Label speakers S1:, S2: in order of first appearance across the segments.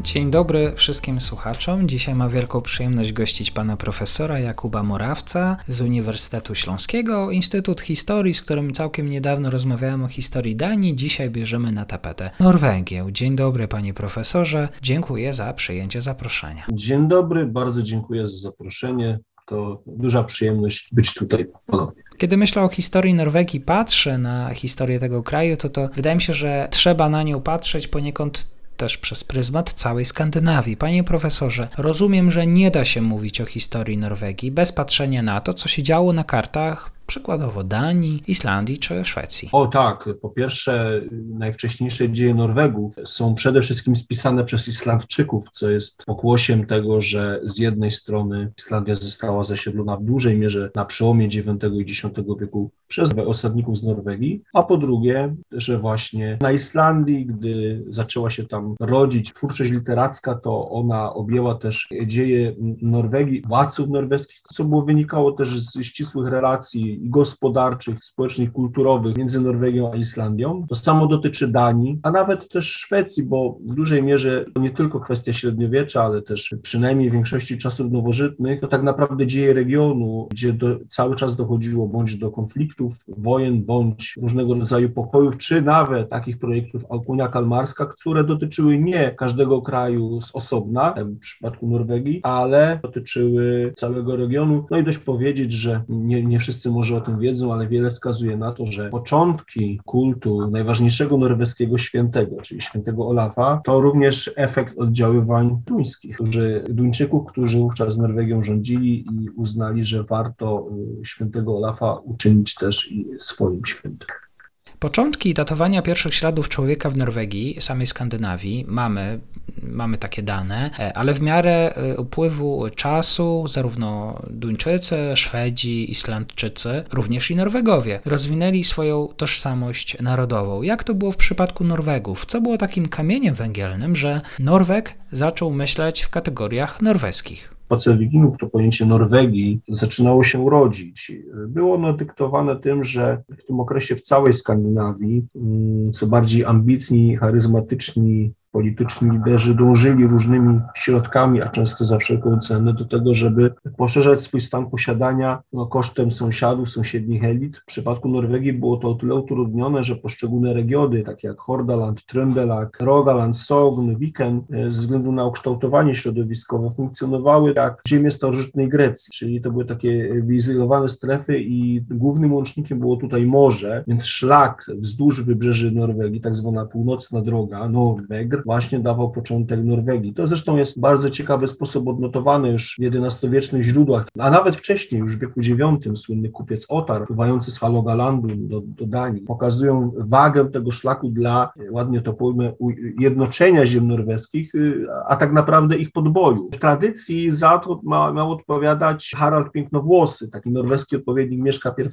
S1: Dzień dobry wszystkim słuchaczom. Dzisiaj ma wielką przyjemność gościć pana profesora Jakuba Morawca z Uniwersytetu Śląskiego, Instytut Historii, z którym całkiem niedawno rozmawiałem o historii Danii. Dzisiaj bierzemy na tapetę Norwegię. Dzień dobry panie profesorze. Dziękuję za przyjęcie zaproszenia.
S2: Dzień dobry, bardzo dziękuję za zaproszenie. To duża przyjemność być tutaj ponownie.
S1: Kiedy myślę o historii Norwegii, patrzę na historię tego kraju, to to wydaje mi się, że trzeba na nią patrzeć poniekąd też przez pryzmat całej Skandynawii. Panie profesorze, rozumiem, że nie da się mówić o historii Norwegii bez patrzenia na to, co się działo na kartach przykładowo Danii, Islandii czy Szwecji?
S2: O tak, po pierwsze najwcześniejsze dzieje Norwegów są przede wszystkim spisane przez Islandczyków, co jest pokłosiem tego, że z jednej strony Islandia została zasiedlona w dużej mierze na przełomie IX i X wieku przez osadników z Norwegii, a po drugie, że właśnie na Islandii, gdy zaczęła się tam rodzić twórczość literacka, to ona objęła też dzieje Norwegii, władców norweskich, co było wynikało też z ścisłych relacji gospodarczych, społecznych, kulturowych między Norwegią a Islandią. To samo dotyczy Danii, a nawet też Szwecji, bo w dużej mierze to nie tylko kwestia średniowiecza, ale też przynajmniej w większości czasów nowożytnych, to tak naprawdę dzieje regionu, gdzie do, cały czas dochodziło bądź do konfliktów, wojen, bądź różnego rodzaju pokojów, czy nawet takich projektów Alkunia Kalmarska, które dotyczyły nie każdego kraju z osobna, w przypadku Norwegii, ale dotyczyły całego regionu. No i dość powiedzieć, że nie, nie wszyscy może może o tym wiedzą, ale wiele wskazuje na to, że początki kultu najważniejszego norweskiego świętego, czyli świętego Olafa, to również efekt oddziaływań duńskich, którzy, Duńczyków, którzy wówczas Norwegią rządzili i uznali, że warto y, świętego Olafa uczynić też i swoim świętym.
S1: Początki datowania pierwszych śladów człowieka w Norwegii, samej Skandynawii, mamy, mamy takie dane, e, ale w miarę e, upływu czasu zarówno Duńczycy, Szwedzi, Islandczycy, również i Norwegowie rozwinęli swoją tożsamość narodową. Jak to było w przypadku Norwegów? Co było takim kamieniem węgielnym, że Norweg zaczął myśleć w kategoriach norweskich?
S2: Epoce Wikingów to pojęcie Norwegii zaczynało się rodzić. Było ono dyktowane tym, że w tym okresie w całej Skandynawii mm, co bardziej ambitni, charyzmatyczni polityczni liderzy dążyli różnymi środkami, a często za wszelką cenę, do tego, żeby poszerzać swój stan posiadania no, kosztem sąsiadów, sąsiednich elit. W przypadku Norwegii było to o tyle utrudnione, że poszczególne regiony, takie jak Hordaland, Trøndelag, Rogaland, Sogn, Viken, e, ze względu na ukształtowanie środowiskowe funkcjonowały jak ziemie starożytnej Grecji, czyli to były takie wyizolowane strefy i głównym łącznikiem było tutaj morze, więc szlak wzdłuż wybrzeży Norwegii, tak zwana północna droga, Norwegr, właśnie dawał początek Norwegii. To zresztą jest bardzo ciekawy sposób odnotowany już w XI-wiecznych źródłach, a nawet wcześniej, już w wieku IX, słynny kupiec Otar, pływający z Halogalandu do, do Danii, pokazują wagę tego szlaku dla, ładnie to pojmę, jednoczenia ziem norweskich, y, a tak naprawdę ich podboju. W tradycji za to ma, miał odpowiadać Harald Pięknowłosy, taki norweski odpowiednik Mieszka I,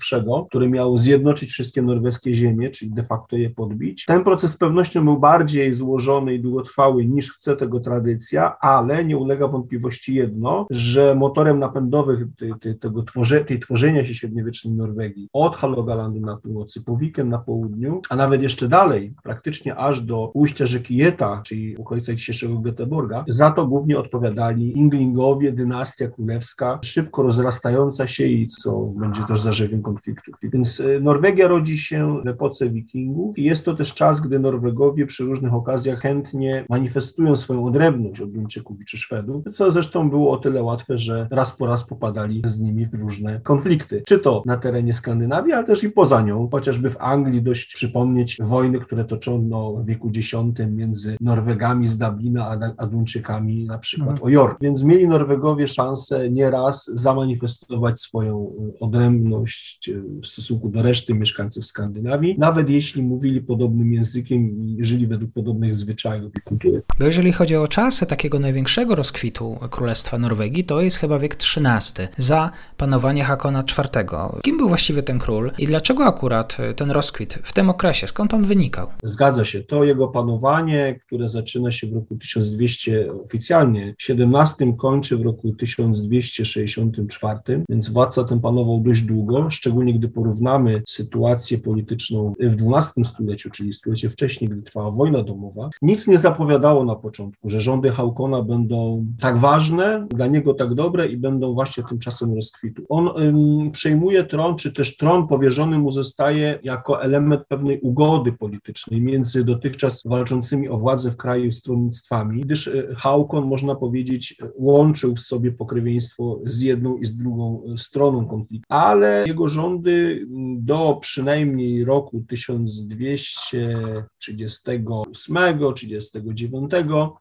S2: który miał zjednoczyć wszystkie norweskie ziemie, czyli de facto je podbić. Ten proces z pewnością był bardziej złożony i długotrwały niż chce tego tradycja, ale nie ulega wątpliwości jedno, że motorem napędowym tego tworze, tej tworzenia się średniowiecznej Norwegii od Halogalandu na północy, po Wiken na południu, a nawet jeszcze dalej, praktycznie aż do ujścia rzeki Jeta, czyli okolica dzisiejszego Göteborga, za to głównie odpowiadali Inglingowie, dynastia królewska, szybko rozrastająca się i co będzie też zarzewiem konfliktów. Więc e, Norwegia rodzi się w epoce wikingów i jest to też czas, gdy Norwegowie przy różnych okazjach chętnie chętnie manifestują swoją odrębność od Duńczyków czy Szwedów, co zresztą było o tyle łatwe, że raz po raz popadali z nimi w różne konflikty. Czy to na terenie Skandynawii, ale też i poza nią, chociażby w Anglii dość przypomnieć wojny, które toczono w wieku X między Norwegami z Dublina a, a Duńczykami na przykład mhm. o York. Więc mieli Norwegowie szansę nieraz zamanifestować swoją odrębność w stosunku do reszty mieszkańców Skandynawii, nawet jeśli mówili podobnym językiem i żyli według podobnych zwyczajów i kultury.
S1: Bo jeżeli chodzi o czasy takiego największego rozkwitu Królestwa Norwegii, to jest chyba wiek XIII, za panowania Hakona IV. Kim był właściwie ten król i dlaczego akurat ten rozkwit w tym okresie, skąd on wynikał?
S2: Zgadza się, to jego panowanie, które zaczyna się w roku 1200 oficjalnie, 17 kończy w roku 1264, więc władca ten panował dość długo, szczególnie gdy porównamy sytuację polityczną w XII stuleciu, czyli stulecie wcześniej, gdy trwała wojna domowa. Nic nie zapowiadało na początku, że rządy Haukona będą tak ważne, dla niego tak dobre i będą właśnie tymczasem rozkwitu. On ym, przejmuje tron, czy też tron powierzony mu zostaje jako element pewnej ugody politycznej między dotychczas walczącymi o władzę w kraju stronnictwami, gdyż y, Haukon, można powiedzieć, łączył w sobie pokrewieństwo z jedną i z drugą y, stroną konfliktu, ale jego rządy do przynajmniej roku 1238, 39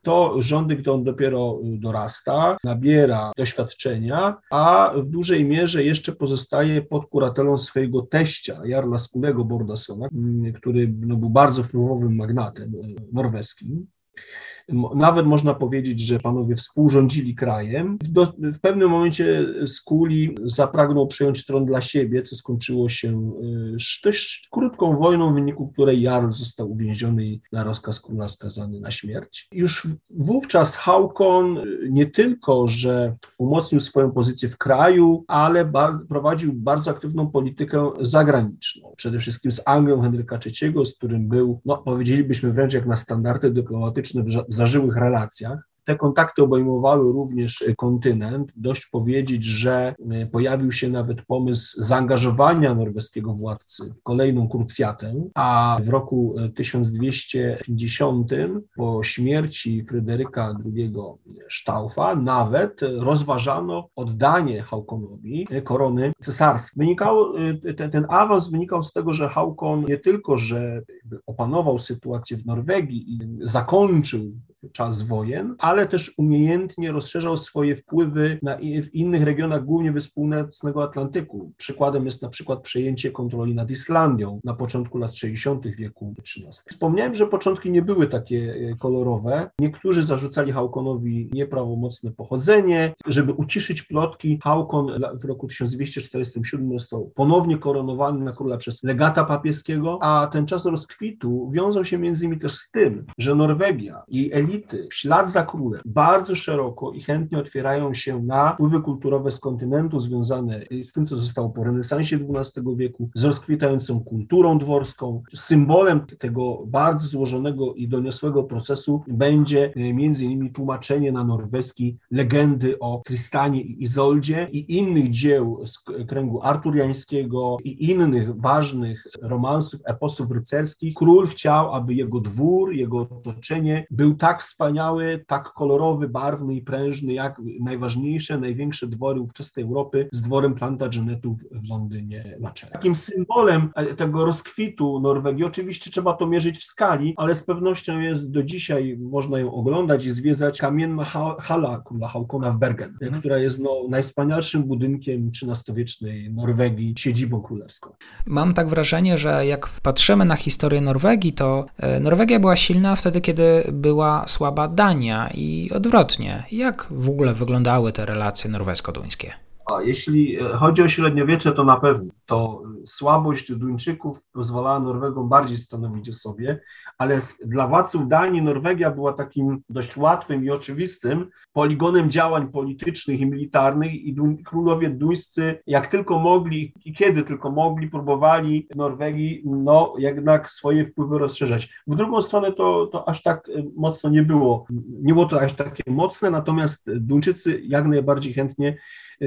S2: to rządy, gdy on dopiero y, dorasta, nabiera doświadczenia, a w dużej mierze jeszcze pozostaje pod kuratelą swojego teścia, Jarla Skulego Bordasona, mm, który no, był bardzo wpływowym magnatem y, norweskim. Nawet można powiedzieć, że panowie współrządzili krajem. Do, w pewnym momencie Skuli zapragnął przejąć tron dla siebie, co skończyło się dość y, krótką wojną, w wyniku której Jarl został uwięziony i na rozkaz króla skazany na śmierć. Już wówczas Haukon nie tylko, że umocnił swoją pozycję w kraju, ale bar prowadził bardzo aktywną politykę zagraniczną. Przede wszystkim z Anglią Henryka III, z którym był, no, powiedzielibyśmy wręcz jak na standardy dyplomatyczne w zażyłych relacjach. Te kontakty obejmowały również kontynent. Dość powiedzieć, że e, pojawił się nawet pomysł zaangażowania norweskiego władcy w kolejną krucjatę, a w roku 1250 e, po śmierci Fryderyka II Staufa nawet rozważano oddanie Haukonowi korony cesarskiej. Wynikało, e, ten, ten awans wynikał z tego, że Haukon nie tylko, że opanował sytuację w Norwegii i zakończył czas wojen, ale też umiejętnie rozszerzał swoje wpływy na, w innych regionach, głównie Wysp Północnego Atlantyku. Przykładem jest na przykład przejęcie kontroli nad Islandią na początku lat 60. wieku XIII. Wspomniałem, że początki nie były takie e, kolorowe. Niektórzy zarzucali Haukonowi nieprawomocne pochodzenie. Żeby uciszyć plotki, Haukon w roku 1247 został ponownie koronowany na króla przez legata papieskiego, a ten czas rozkwitu wiązał się między innymi też z tym, że Norwegia i elita elity w ślad za królem bardzo szeroko i chętnie otwierają się na wpływy kulturowe z kontynentu związane z tym, co zostało po renesansie XII wieku, z rozkwitającą kulturą dworską. Symbolem tego bardzo złożonego i doniosłego procesu będzie e, między innymi tłumaczenie na norweski legendy o Tristanie i Izoldzie i innych dzieł z kręgu arturiańskiego i innych ważnych romansów, eposów rycerskich. Król chciał, aby jego dwór, jego otoczenie był tak wspaniały, tak kolorowy, barwny i prężny, jak najważniejsze, największe dwory ówczesnej Europy z dworem Plantagenetów w Londynie na czele. Takim symbolem e, tego rozkwitu Norwegii, oczywiście trzeba to mierzyć w skali, ale z pewnością jest do dzisiaj, można ją oglądać i zwiedzać, kamienna hala króla Haukona w Bergen, mhm. która jest no, najwspanialszym budynkiem XIII-wiecznej Norwegii, siedzibą królewską.
S1: Mam tak wrażenie, że jak patrzymy na historię Norwegii, to e, Norwegia była silna wtedy, kiedy była słaba Dania i odwrotnie. Jak w ogóle wyglądały te relacje norwesko-duńskie?
S2: A jeśli e, chodzi o średniowiecze, to na pewno to e, słabość Duńczyków pozwalała Norwegom bardziej stanowić o sobie, ale dla władców Danii Norwegia była takim dość łatwym i oczywistym poligonem działań politycznych i militarnych i królowie duńscy jak tylko mogli i kiedy tylko mogli próbowali Norwegii no jednak swoje wpływy rozszerzać. W drugą stronę to, to aż tak e, mocno nie było, nie było to aż takie mocne, natomiast Duńczycy jak najbardziej chętnie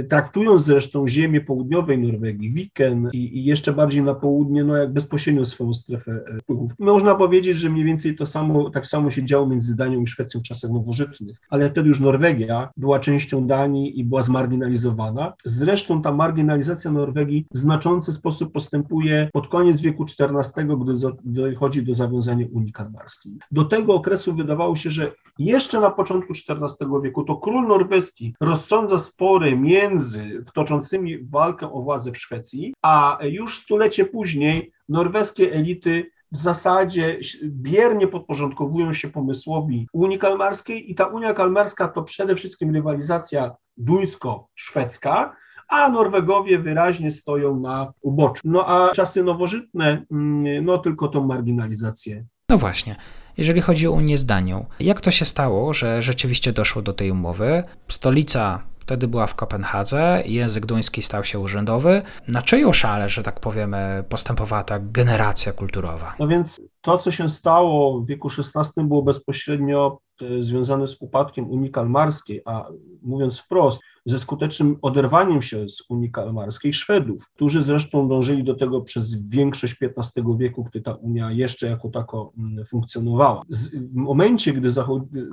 S2: traktując zresztą ziemię południowej Norwegii, Wiken i, i, jeszcze bardziej na południe, no jak bezpośrednio swoją strefę e, wpływów. Można powiedzieć, że mniej więcej to samo, tak samo się działo między Danią i Szwecją w czasach nowożytnych, ale wtedy już Norwegia była częścią Danii i była zmarginalizowana. Zresztą ta marginalizacja Norwegii w znaczący sposób postępuje pod koniec wieku XIV, gdy dochodzi do zawiązania Unii Karmarskiej. Do tego okresu wydawało się, że jeszcze na początku XIV wieku to król norweski rozsądza spory między toczącymi walkę o władzę w Szwecji, a już stulecie później norweskie elity w zasadzie biernie podporządkowują się pomysłowi Unii Kalmarskiej i ta Unia Kalmarska to przede wszystkim rywalizacja duńsko-szwedzka, a Norwegowie wyraźnie stoją na uboczu. No a czasy nowożytne, mm, no tylko tą marginalizację.
S1: No właśnie. Jeżeli chodzi o Unię z Danią, jak to się stało, że rzeczywiście doszło do tej umowy? Stolica Wtedy była w Kopenhadze, język duński stał się urzędowy. Na czyją szale, że tak powiemy, postępowała ta generacja kulturowa?
S2: No więc to, co się stało w wieku XVI, było bezpośrednio e, związane z upadkiem Unii Kalmarskiej, a mówiąc wprost, ze skutecznym oderwaniem się z Unii Kalmarskiej Szwedów, którzy zresztą dążyli do tego przez większość XV wieku, gdy ta Unia jeszcze jako tako mm, funkcjonowała. W momencie, gdy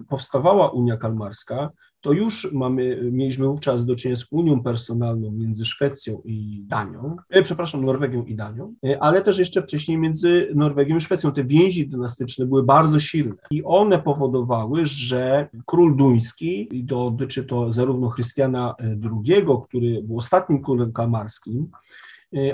S2: powstawała Unia Kalmarska, to już mamy, mieliśmy wówczas do czynienia z unią personalną między Szwecją i Danią, e, przepraszam, Norwegią i Danią, e, ale też jeszcze wcześniej między Norwegią i Szwecją. Te więzi dynastyczne były bardzo silne i one powodowały, że król duński, i dotyczy to zarówno Chrystiana II, który był ostatnim królem kamarskim, E,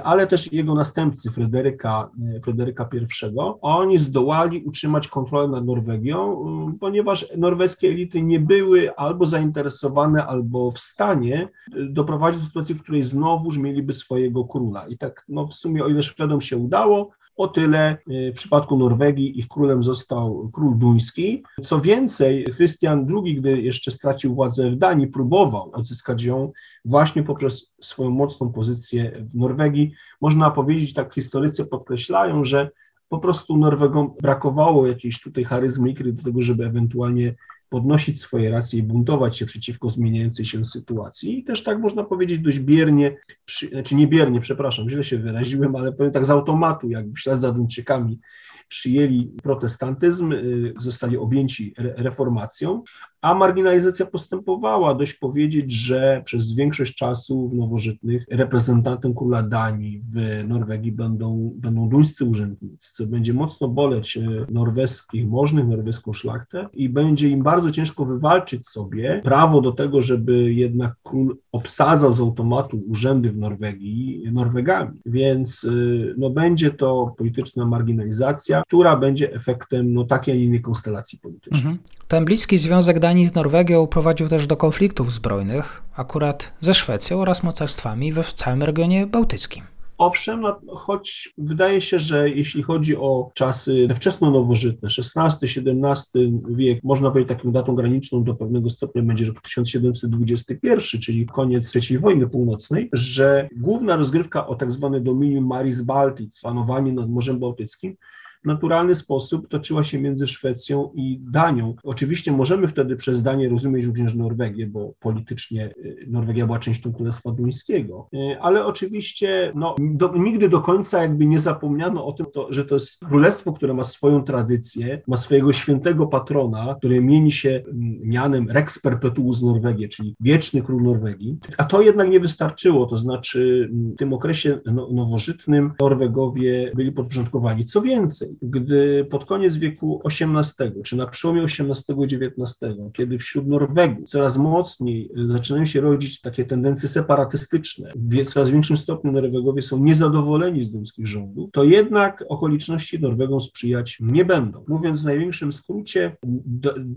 S2: ale też jego następcy Fryderyka, e, Fryderyka I, oni zdołali utrzymać kontrolę nad Norwegią, e, ponieważ norweskie elity nie były albo zainteresowane, albo w stanie doprowadzić do sytuacji, w której znowuż mieliby swojego króla. I tak no w sumie, o ile Szwedom się udało, o tyle w przypadku Norwegii ich królem został król duński. Co więcej, Chrystian II, gdy jeszcze stracił władzę w Danii, próbował odzyskać ją właśnie poprzez swoją mocną pozycję w Norwegii. Można powiedzieć, tak historycy podkreślają, że po prostu Norwegom brakowało jakiejś tutaj charyzmy ikry do tego, żeby ewentualnie podnosić swoje racje i buntować się przeciwko zmieniającej się sytuacji. I też tak można powiedzieć dość biernie, przy, znaczy nie biernie, przepraszam, źle się wyraziłem, ale powiem tak z automatu, jak w ślad za Duńczykami przyjęli protestantyzm, y, zostali objęci reformacją, a marginalizacja postępowała. Dość powiedzieć, że przez większość czasu w nowożytnych reprezentantem króla Danii w Norwegii będą, będą duńscy urzędnicy, co będzie mocno boleć e, norweskich możnych, norweską szlachtę i będzie im bardzo ciężko wywalczyć sobie prawo do tego, żeby jednak król obsadzał z automatu urzędy w Norwegii Norwegami. Więc e, no, będzie to polityczna marginalizacja, która będzie efektem no, takiej, a innej konstelacji politycznej. Mhm.
S1: Ten bliski związek Danii Danii z Norwegią prowadził też do konfliktów zbrojnych, akurat ze Szwecją oraz mocarstwami w całym regionie bałtyckim.
S2: Owszem, no, choć wydaje się, że jeśli chodzi o czasy wczesno-nowożytne, XVI-XVII wiek, można powiedzieć taką datą graniczną do pewnego stopnia będzie rok 1721, czyli koniec III wojny północnej, że główna rozgrywka o tak zwane Dominium Maris Baltic, panowanie nad Morzem Bałtyckim, naturalny sposób toczyła się między Szwecją i Danią. Oczywiście możemy wtedy przez Danię rozumieć również Norwegię, bo politycznie y, Norwegia była częścią Królestwa Duńskiego, y, ale oczywiście no, do, nigdy do końca jakby nie zapomniano o tym, to, że to jest królestwo, które ma swoją tradycję, ma swojego świętego patrona, który mieni się mm, mianem Rex Perpetuus Norwegie, czyli wieczny król Norwegii, a to jednak nie wystarczyło, to znaczy mm, w tym okresie no, nowożytnym Norwegowie byli podporządkowani. Co więcej, gdy pod koniec wieku XVIII, czy na przełomie XVIII i XIX, kiedy wśród Norwegów coraz mocniej zaczynają się rodzić takie tendencje separatystyczne, w coraz większym stopniu Norwegowie są niezadowoleni z duńskich rządów, to jednak okoliczności Norwegom sprzyjać nie będą. Mówiąc w największym skrócie,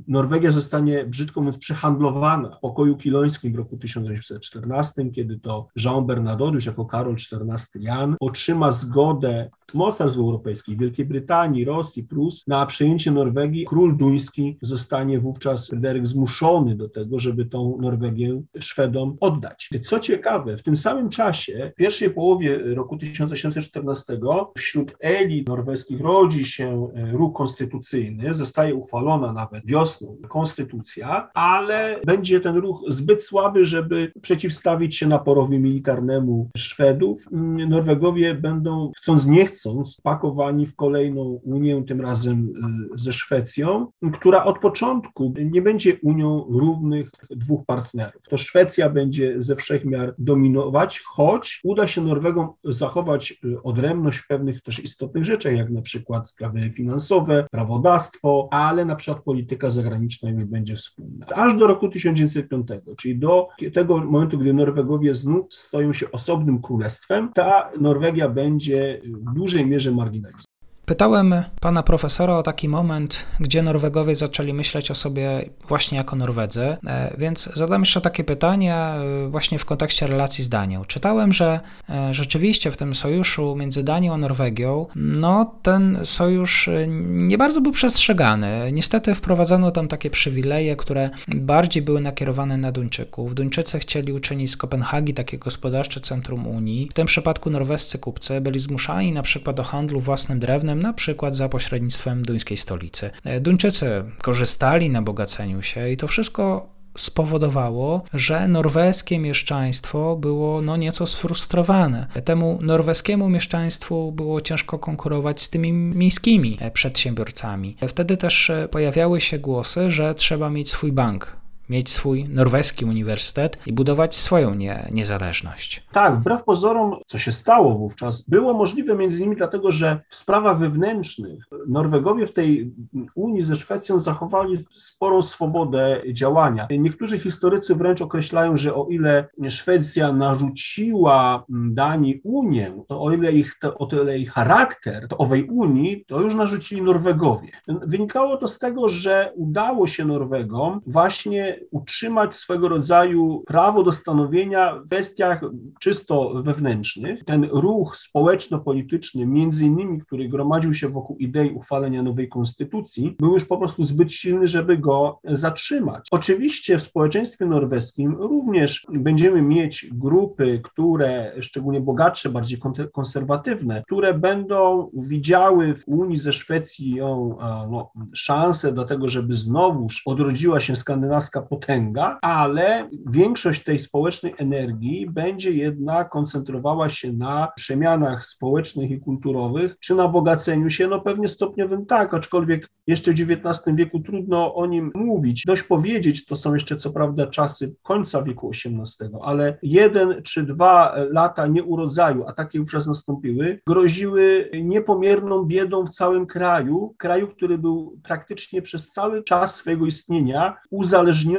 S2: Norwegia zostanie, brzydko mówiąc, przehandlowana w pokoju kilońskim w roku 1814, kiedy to Jean Bernadotte, już jako Karol XIV Jan, otrzyma zgodę mocarstw europejskich, Wielkiej Brytanii, Rosji, Prus na przejęcie Norwegii, król duński zostanie wówczas Fryderyk zmuszony do tego, żeby tą Norwegię Szwedom oddać. Co ciekawe, w tym samym czasie, w pierwszej połowie roku 1814 wśród elit norweskich rodzi się e, ruch konstytucyjny, zostaje uchwalona nawet wiosną konstytucja, ale będzie ten ruch zbyt słaby, żeby przeciwstawić się naporowi militarnemu Szwedów. Mm, Norwegowie będą, chcąc nie chcąc, pakowani w kolejną Unię, tym razem y, ze Szwecją, która od początku nie będzie Unią równych dwóch partnerów. To Szwecja będzie ze wszechmiar dominować, choć uda się Norwegom zachować y, odrębność w pewnych też istotnych rzeczach, jak na przykład sprawy finansowe, prawodawstwo, ale na przykład polityka zagraniczna już będzie wspólna. Aż do roku 1905, czyli do tego momentu, gdy Norwegowie znów stoją się osobnym królestwem, ta Norwegia będzie dużo dużej mierze marginalizuje.
S1: Pytałem pana profesora o taki moment, gdzie Norwegowie zaczęli myśleć o sobie właśnie jako Norwedzy, e, więc zadam jeszcze takie pytanie e, właśnie w kontekście relacji z Danią. Czytałem, że e, rzeczywiście w tym sojuszu między Danią a Norwegią, no ten sojusz nie bardzo był przestrzegany. Niestety wprowadzono tam takie przywileje, które bardziej były nakierowane na Duńczyków. Duńczycy chcieli uczynić z Kopenhagi takie gospodarcze centrum Unii. W tym przypadku norwescy kupcy byli zmuszani na przykład do handlu własnym drewnem, na przykład za pośrednictwem duńskiej stolicy. Duńczycy korzystali na bogaceniu się i to wszystko spowodowało, że norweskie mieszczaństwo było no nieco sfrustrowane. Temu norweskiemu mieszczaństwu było ciężko konkurować z tymi miejskimi przedsiębiorcami. Wtedy też pojawiały się głosy, że trzeba mieć swój bank mieć swój norweski uniwersytet i budować swoją nie, niezależność.
S2: Tak, wbrew pozorom, co się stało wówczas, było możliwe między innymi dlatego, że w sprawach wewnętrznych Norwegowie w tej Unii ze Szwecją zachowali sporą swobodę działania. Niektórzy historycy wręcz określają, że o ile Szwecja narzuciła Danii Unię, to o ile ich, to, o tyle ich charakter to owej Unii, to już narzucili Norwegowie. Wynikało to z tego, że udało się Norwegom właśnie utrzymać swego rodzaju prawo do stanowienia w kwestiach czysto wewnętrznych. Ten ruch społeczno-polityczny, między innymi, który gromadził się wokół idei uchwalenia nowej konstytucji, był już po prostu zbyt silny, żeby go zatrzymać. Oczywiście w społeczeństwie norweskim również będziemy mieć grupy, które, szczególnie bogatsze, bardziej konserwatywne, które będą widziały w Unii ze Szwecją no, szansę do tego, żeby znowuż odrodziła się skandynawska potęga, ale większość tej społecznej energii będzie jednak koncentrowała się na przemianach społecznych i kulturowych, czy na bogaceniu się, no pewnie stopniowym tak, aczkolwiek jeszcze w XIX wieku trudno o nim mówić. Dość powiedzieć, to są jeszcze co prawda czasy końca wieku XVIII, ale jeden czy dwa lata nieurodzaju, a takie wówczas nastąpiły, groziły niepomierną biedą w całym kraju, kraju, który był praktycznie przez cały czas swojego istnienia uzależniony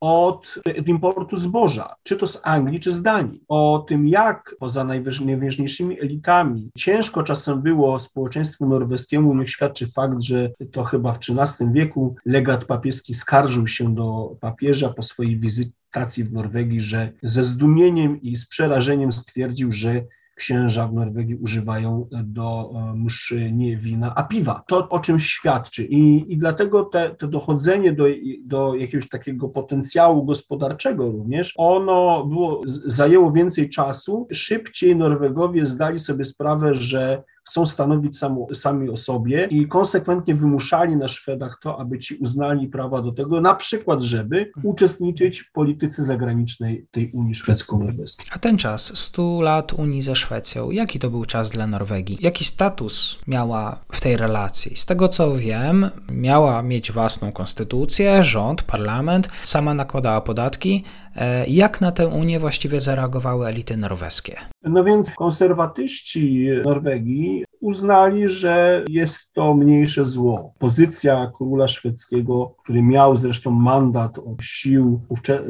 S2: od importu zboża, czy to z Anglii, czy z Danii. O tym, jak poza najważniejszymi elitami ciężko czasem było społeczeństwu norweskiemu, niech świadczy fakt, że to chyba w XIII wieku legat papieski skarżył się do papieża po swojej wizytacji w Norwegii, że ze zdumieniem i z przerażeniem stwierdził, że księża w Norwegii używają do e, mszy nie wina, a piwa. To o czym świadczy. I, i dlatego te, to dochodzenie do, do jakiegoś takiego potencjału gospodarczego również, ono było, zajęło więcej czasu. Szybciej Norwegowie zdali sobie sprawę, że chcą stanowić samo, sami o sobie i konsekwentnie wymuszali na Szwedach to, aby ci uznali prawa do tego, na przykład, żeby uczestniczyć w polityce zagranicznej tej Unii Szwedzko-Norweskiej.
S1: A ten czas, 100 lat Unii ze Szwecją, jaki to był czas dla Norwegii? Jaki status miała w tej relacji? Z tego co wiem, miała mieć własną konstytucję, rząd, parlament, sama nakładała podatki. E, jak na tę Unię właściwie zareagowały elity norweskie?
S2: No więc konserwatyści Norwegii uznali, że jest to mniejsze zło. Pozycja króla szwedzkiego, który miał zresztą mandat od sił ucze,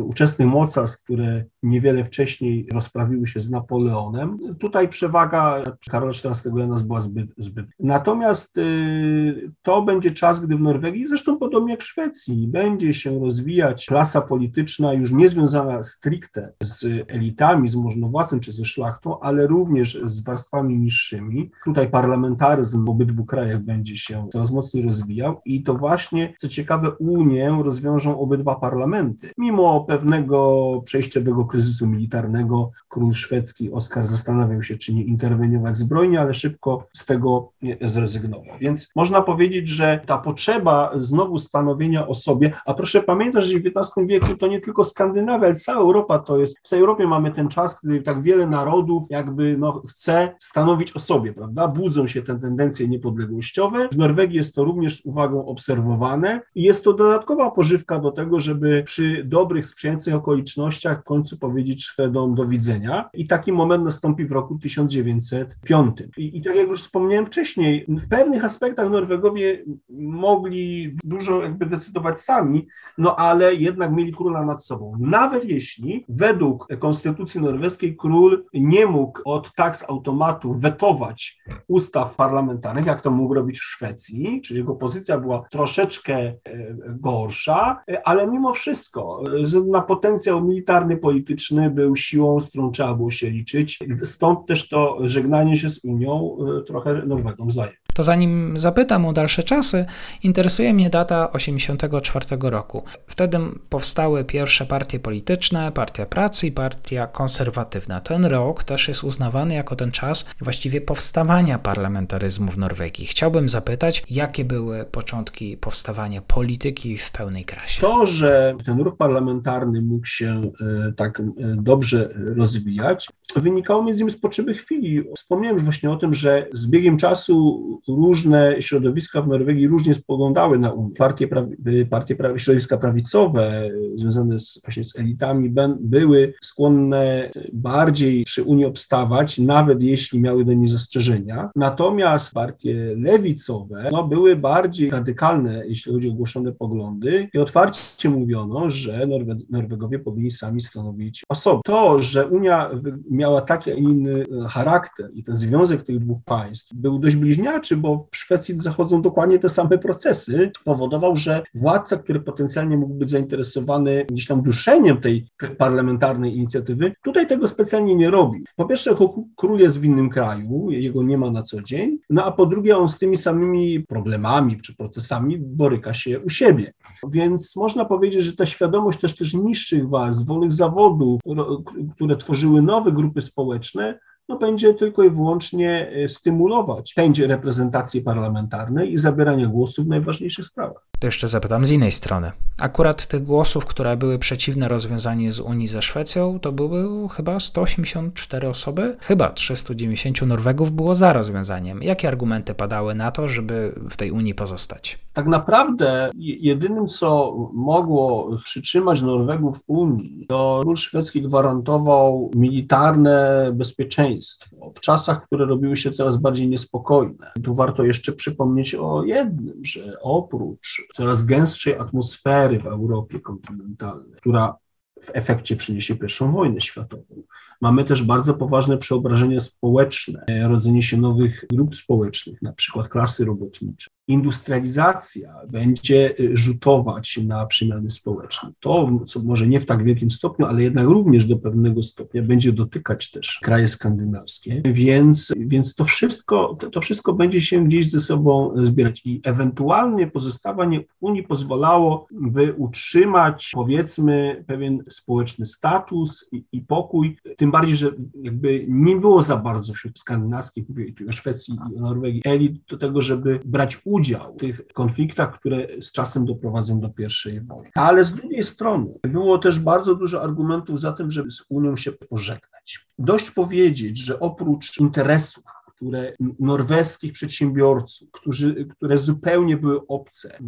S2: mocarstw, które niewiele wcześniej rozprawiły się z Napoleonem, tutaj przewaga Karola XIV Jana była zbyt, zbyt. Natomiast y, to będzie czas, gdy w Norwegii, zresztą podobnie jak w Szwecji, będzie się rozwijać klasa polityczna już nie związana stricte z elitami, z możnowładztwem czy ze szlachtą, ale również z warstwami niższymi. Tutaj parlamentaryzm w obydwu krajach będzie się coraz mocniej rozwijał i to właśnie, co ciekawe, Unię rozwiążą obydwa parlamenty. Mimo pewnego przejściowego kryzysu militarnego, król szwedzki Oskar zastanawiał się, czy nie interweniować zbrojnie, ale szybko z tego zrezygnował. Więc można powiedzieć, że ta potrzeba znowu stanowienia o sobie, a proszę pamiętać, że w XIX wieku to nie tylko Skandynawia, ale cała Europa to jest, w całej Europie mamy ten czas, kiedy tak wiele narodów jakby no, chce stanowić o sobie, prawda? Budzą się te tendencje niepodległościowe. W Norwegii jest to również z uwagą obserwowane i jest to dodatkowa pożywka do tego, żeby przy dobrych, sprzyjających okolicznościach w końcu powiedzieć Szwedom do widzenia. I taki moment nastąpi w roku 1905. I, I tak jak już wspomniałem wcześniej, w pewnych aspektach Norwegowie mogli dużo jakby decydować sami, no ale jednak mieli króla nad sobą. Nawet jeśli według konstytucji norweskiej król nie mógł od tak z automatu wetować ustaw parlamentarnych, jak to mógł robić w Szwecji, czyli jego pozycja była troszeczkę e, gorsza, e, ale mimo wszystko na potencjał militarny, polityczny był siłą, z którą trzeba było się liczyć. Stąd też to żegnanie się z Unią e, trochę Norwegom zajęło.
S1: To zanim zapytam o dalsze czasy, interesuje mnie data 84 roku. Wtedy powstały pierwsze partie polityczne, Partia Pracy i Partia Konserwatywna. Ten rok też jest uznawany jako ten czas właściwie powstawania parlamentaryzmu w Norwegii. Chciałbym zapytać, jakie były początki powstawania polityki w pełnej krasie?
S2: To, że ten ruch parlamentarny mógł się e, tak e, dobrze rozwijać, wynikało między innymi z potrzeby chwili. Wspomniałem już właśnie o tym, że z biegiem czasu różne środowiska w Norwegii różnie spoglądały na Unię. Partie, prawi, partie prawi, środowiska prawicowe związane z, właśnie z elitami były skłonne bardziej przy Unii obstawać, nawet jeśli miały do niej zastrzeżenia. Natomiast partie lewicowe no, były bardziej radykalne, jeśli chodzi o ogłoszone poglądy i otwarcie mówiono, że Norwe Norwegowie powinni sami stanowić osobę. To, że Unia miała taki, a inny charakter i ten związek tych dwóch państw był dość bliźniaczy, bo w Szwecji zachodzą dokładnie te same procesy, powodował, że władca, który potencjalnie mógł być zainteresowany gdzieś tam duszeniem tej parlamentarnej inicjatywy, tutaj tego specjalnie nie robi. Po pierwsze, król jest w innym kraju, jego nie ma na co dzień, no a po drugie, on z tymi samymi problemami czy procesami boryka się u siebie. Więc można powiedzieć, że ta świadomość też też niższych warstw, wolnych zawodów, które tworzyły nowe grupy społeczne, no będzie tylko i wyłącznie e, stymulować chęć reprezentacji parlamentarnej i zabierania głosu w najważniejszych sprawach.
S1: To jeszcze zapytam z innej strony. Akurat tych głosów, które były przeciwne rozwiązaniu z Unii ze Szwecją, to były chyba 184 osoby. Chyba 390 Norwegów było za rozwiązaniem. Jakie argumenty padały na to, żeby w tej Unii pozostać?
S2: Tak naprawdę jedynym, co mogło przytrzymać Norwegów w Unii, to król szwedzki gwarantował militarne bezpieczeństwo w czasach, które robiły się coraz bardziej niespokojne. Tu warto jeszcze przypomnieć o jednym, że oprócz coraz gęstszej atmosfery w Europie kontynentalnej, która w efekcie przyniesie pierwszą wojnę światową. Mamy też bardzo poważne przeobrażenia społeczne, rodzenie się nowych grup społecznych, na przykład klasy robotniczej industrializacja będzie y, rzutować na przemiany społeczne. To, co może nie w tak wielkim stopniu, ale jednak również do pewnego stopnia będzie dotykać też kraje skandynawskie, więc, więc to, wszystko, to, wszystko będzie się gdzieś ze sobą zbierać. I ewentualnie pozostawanie w Unii pozwalało, by utrzymać powiedzmy pewien społeczny status i, i pokój, tym bardziej, że jakby nie było za bardzo wśród skandynawskich, mówię o Szwecji i Norwegii, elit do tego, żeby brać udział w tych konfliktach, które z czasem doprowadzą do pierwszej wojny. Ale z drugiej strony było też bardzo dużo argumentów za tym, żeby z Unią się pożegnać. Dość powiedzieć, że oprócz interesów które norweskich przedsiębiorców, którzy, które zupełnie były obce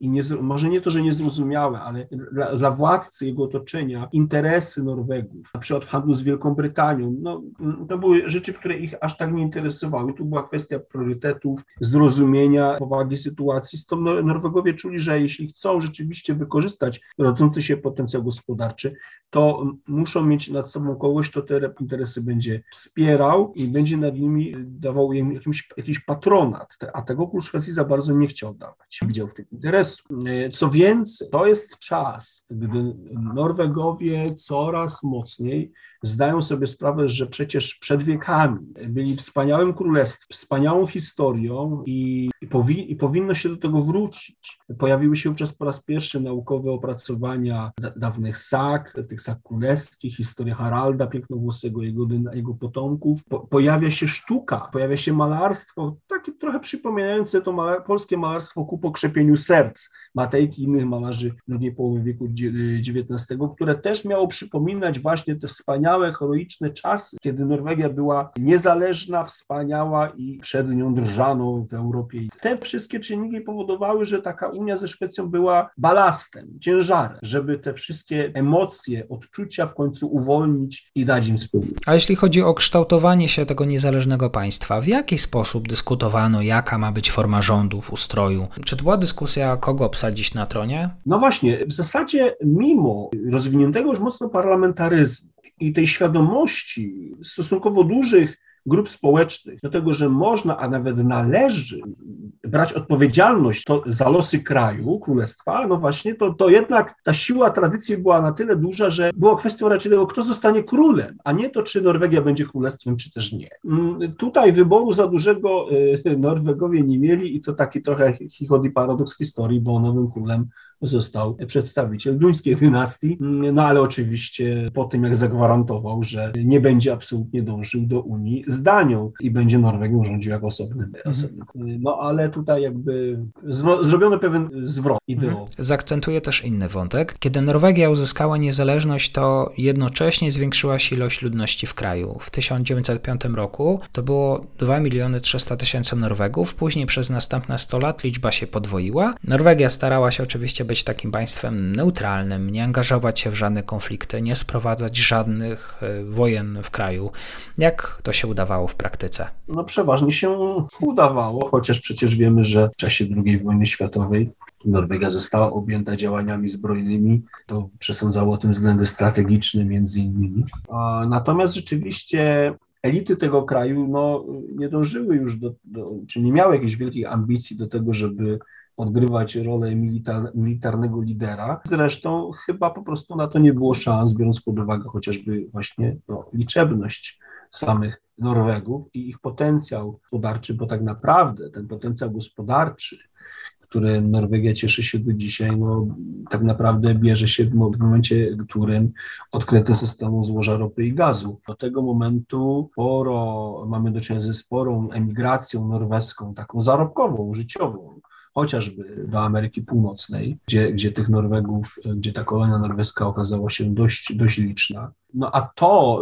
S2: i nie, może nie to, że niezrozumiałe, ale dla, dla władcy jego otoczenia interesy Norwegów, na przykład w handlu z Wielką Brytanią, no, to były rzeczy, które ich aż tak nie interesowały. Tu była kwestia priorytetów, zrozumienia powagi sytuacji. Stąd Norwegowie czuli, że jeśli chcą rzeczywiście wykorzystać rodzący się potencjał gospodarczy, to muszą mieć nad sobą kogoś, kto te interesy będzie wspierał i będzie nad nimi dawał im jakimś, jakiś patronat, a tego król Szwecji za bardzo nie chciał dawać. Widział w tym interesu. E, co więcej, to jest czas, gdy Norwegowie coraz mocniej zdają sobie sprawę, że przecież przed wiekami byli wspaniałym królestwem, wspaniałą historią i, i, powi, i powinno się do tego wrócić. Pojawiły się wówczas po raz pierwszy naukowe opracowania dawnych sak, tych sak królewskich, historia Haralda Pięknowłosego, jego, jego potomków. Po, pojawia się sztuka, pojawia się malarstwo, takie trochę przypominające to polskie malarstwo ku pokrzepieniu serc Matejki i innych malarzy drugiej połowy wieku XIX, które też miało przypominać właśnie te wspaniałe wspaniałe, heroiczne czasy, kiedy Norwegia była niezależna, wspaniała i przed nią drżano w Europie. Te wszystkie czynniki powodowały, że taka Unia ze Szwecją była balastem, ciężarem, żeby te wszystkie emocje, odczucia w końcu uwolnić i dać im spokój.
S1: A jeśli chodzi o kształtowanie się tego niezależnego państwa, w jaki sposób dyskutowano, jaka ma być forma rządu w ustroju? Czy to była dyskusja, kogo obsadzić na tronie?
S2: No właśnie, w zasadzie mimo rozwiniętego już mocno parlamentaryzmu i tej świadomości stosunkowo dużych grup społecznych do tego, że można, a nawet należy brać odpowiedzialność to, za losy kraju, królestwa, no właśnie, to, to jednak ta siła tradycji była na tyle duża, że było kwestią raczej tego, kto zostanie królem, a nie to, czy Norwegia będzie królestwem, czy też nie. Mm, tutaj wyboru za dużego y, Norwegowie nie mieli i to taki trochę chichot i paradoks historii, bo nowym królem został przedstawiciel duńskiej dynastii, no ale oczywiście po tym, jak zagwarantował, że nie będzie absolutnie dążył do Unii z Danią i będzie Norwegią rządził jako osobny. Mhm. No ale tutaj jakby zrobiono pewien zwrot ideowy. Mhm.
S1: Zaakcentuję też inny wątek. Kiedy Norwegia uzyskała niezależność, to jednocześnie zwiększyła się ilość ludności w kraju. W 1905 roku to było 2 miliony 300 tysięcy Norwegów, później przez następne 100 lat liczba się podwoiła. Norwegia starała się oczywiście być być takim państwem neutralnym, nie angażować się w żadne konflikty, nie sprowadzać żadnych e, wojen w kraju. Jak to się udawało w praktyce?
S2: No przeważnie się udawało, chociaż przecież wiemy, że w czasie II wojny światowej Norwegia została objęta działaniami zbrojnymi, to przesądzało o tym względy strategiczne między innymi. Natomiast rzeczywiście elity tego kraju no, nie dążyły już do, do, czy nie miały jakichś wielkich ambicji do tego, żeby odgrywać rolę militar, militarnego lidera. Zresztą chyba po prostu na to nie było szans, biorąc pod uwagę chociażby właśnie no, liczebność samych Norwegów i ich potencjał gospodarczy, bo tak naprawdę ten potencjał gospodarczy, którym Norwegia cieszy się do dzisiaj, no, tak naprawdę bierze się w momencie, w którym odkryte zostaną złoża ropy i gazu. Do tego momentu sporo, mamy do czynienia ze sporą emigracją norweską, taką zarobkową, życiową chociażby do Ameryki Północnej, gdzie, gdzie tych Norwegów, gdzie ta kolonia norweska okazała się dość, dość liczna. No a to,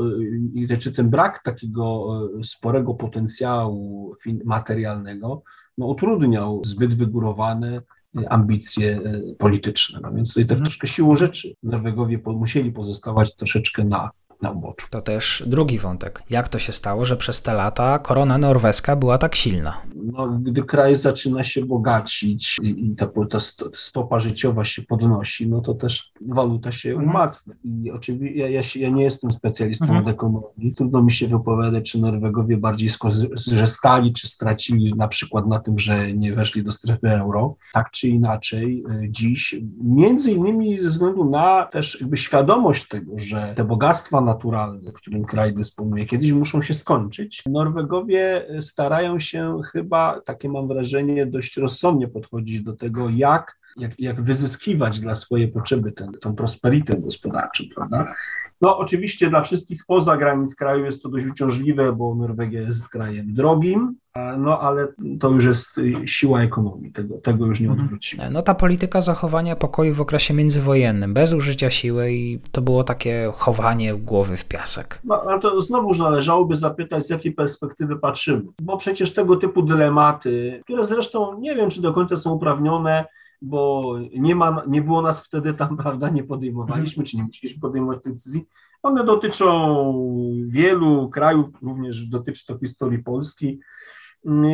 S2: y, czy ten brak takiego y, sporego potencjału materialnego, no, utrudniał zbyt wygórowane ambicje y, polityczne. No więc tutaj tak troszkę siłą rzeczy Norwegowie musieli pozostawać troszeczkę na na uboczu.
S1: To też drugi wątek. Jak to się stało, że przez te lata korona norweska była tak silna?
S2: No, gdy kraj zaczyna się bogacić i ta, ta stopa życiowa się podnosi, no to też waluta się umacnia. I oczywiście ja, ja, się, ja, nie jestem specjalistą mhm. od ekonomii. Trudno mi się wypowiadać, czy Norwegowie bardziej skorzystali, czy stracili na przykład na tym, że nie weszli do strefy euro. Tak czy inaczej, y, dziś, między innymi ze względu na też jakby świadomość tego, że te bogactwa na naturalne, którym kraj dysponuje, kiedyś muszą się skończyć. Norwegowie starają się chyba, takie mam wrażenie, dość rozsądnie podchodzić do tego, jak, jak, jak wyzyskiwać dla swojej potrzeby ten, tą prosperitę gospodarczą, prawda? No oczywiście dla wszystkich spoza granic kraju jest to dość uciążliwe, bo Norwegia jest krajem drogim, no ale to już jest siła ekonomii, tego, tego już nie mhm. odwrócimy.
S1: No ta polityka zachowania pokoju w okresie międzywojennym, bez użycia siły i to było takie chowanie głowy w piasek.
S2: No ale to znowuż należałoby zapytać, z jakiej perspektywy patrzymy, bo przecież tego typu dylematy, które zresztą nie wiem, czy do końca są uprawnione, bo nie, ma, nie było nas wtedy tam, prawda, nie podejmowaliśmy, czy nie musieliśmy podejmować decyzji. One dotyczą wielu krajów, również dotyczy to historii Polski,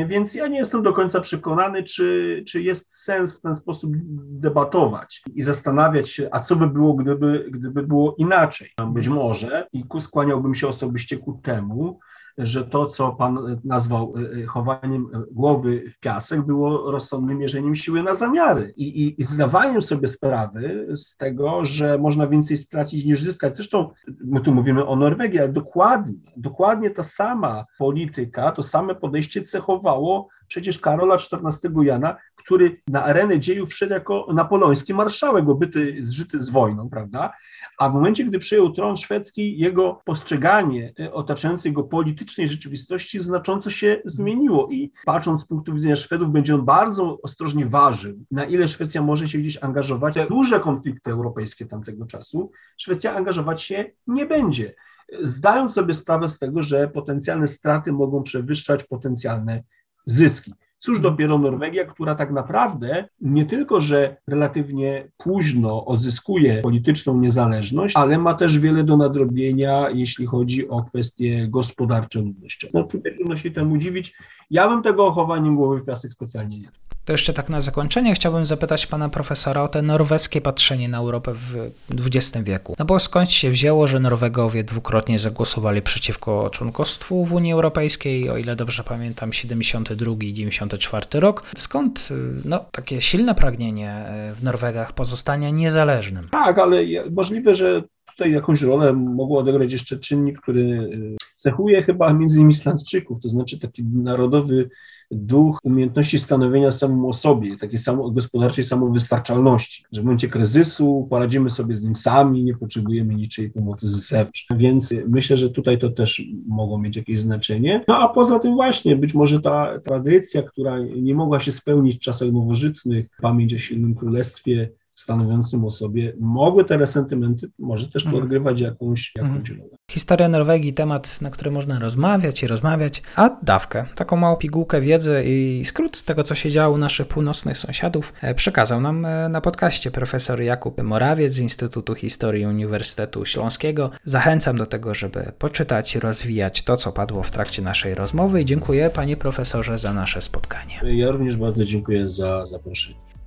S2: więc ja nie jestem do końca przekonany, czy, czy jest sens w ten sposób debatować i zastanawiać się, a co by było, gdyby, gdyby było inaczej. Być może, i skłaniałbym się osobiście ku temu, że to, co pan nazwał e, e, chowaniem głowy w piasek, było rozsądnym mierzeniem siły na zamiary i, i, i zdawaniem sobie sprawy z tego, że można więcej stracić niż zyskać. Zresztą my tu mówimy o Norwegii, ale dokładnie, dokładnie ta sama polityka, to same podejście cechowało przecież Karola XIV Jana, który na arenę dziejów wszedł jako napoleoński marszałek, obyty, zżyty z wojną, prawda? A w momencie, gdy przyjął tron szwedzki, jego postrzeganie e, otaczającej go politycznej rzeczywistości znacząco się zmieniło i patrząc z punktu widzenia Szwedów, będzie on bardzo ostrożnie ważył, na ile Szwecja może się gdzieś angażować. Duże konflikty europejskie tamtego czasu Szwecja angażować się nie będzie. zdając sobie sprawę z tego, że potencjalne straty mogą przewyższać potencjalne zyski. Cóż mhm. dopiero Norwegia, która tak naprawdę nie tylko, że relatywnie późno odzyskuje polityczną niezależność, ale ma też wiele do nadrobienia, jeśli chodzi o kwestie gospodarcze ludnościowe. No tutaj trudno się temu dziwić. Ja bym tego chowaniem głowy w piasek specjalnie nie
S1: to jeszcze tak na zakończenie chciałbym zapytać pana profesora o te norweskie patrzenie na Europę w XX wieku. No bo skąd się wzięło, że Norwegowie dwukrotnie zagłosowali przeciwko członkostwu w Unii Europejskiej, o ile dobrze pamiętam, 72 i 94 rok. Skąd no, takie silne pragnienie e, w Norwegach pozostania niezależnym?
S2: Tak, ale możliwe, że tutaj jakąś rolę mogło odegrać jeszcze czynnik, który e, cechuje chyba między innymi Islandczyków, to znaczy taki narodowy duch umiejętności stanowienia samemu o sobie, takiej samo, gospodarczej samowystarczalności, że w momencie kryzysu poradzimy sobie z nim sami, nie potrzebujemy niczej pomocy z zewnątrz. Więc myślę, że tutaj to też mogło mieć jakieś znaczenie. No a poza tym właśnie, być może ta tradycja, która nie mogła się spełnić w czasach nowożytnych, pamięć o silnym królestwie, stanowiącym o sobie, mogły te resentymenty może też mhm. odgrywać jakąś, jakąś mhm. rolę.
S1: Historia Norwegii, temat, na który można rozmawiać i rozmawiać, a dawkę, taką małą pigułkę wiedzy i skrót tego, co się działo u naszych północnych sąsiadów, e, przekazał nam e, na podcaście profesor Jakub Morawiec z Instytutu Historii Uniwersytetu Śląskiego. Zachęcam do tego, żeby poczytać i rozwijać to, co padło w trakcie naszej rozmowy i dziękuję panie profesorze za nasze spotkanie.
S2: Ja również bardzo dziękuję za zaproszenie.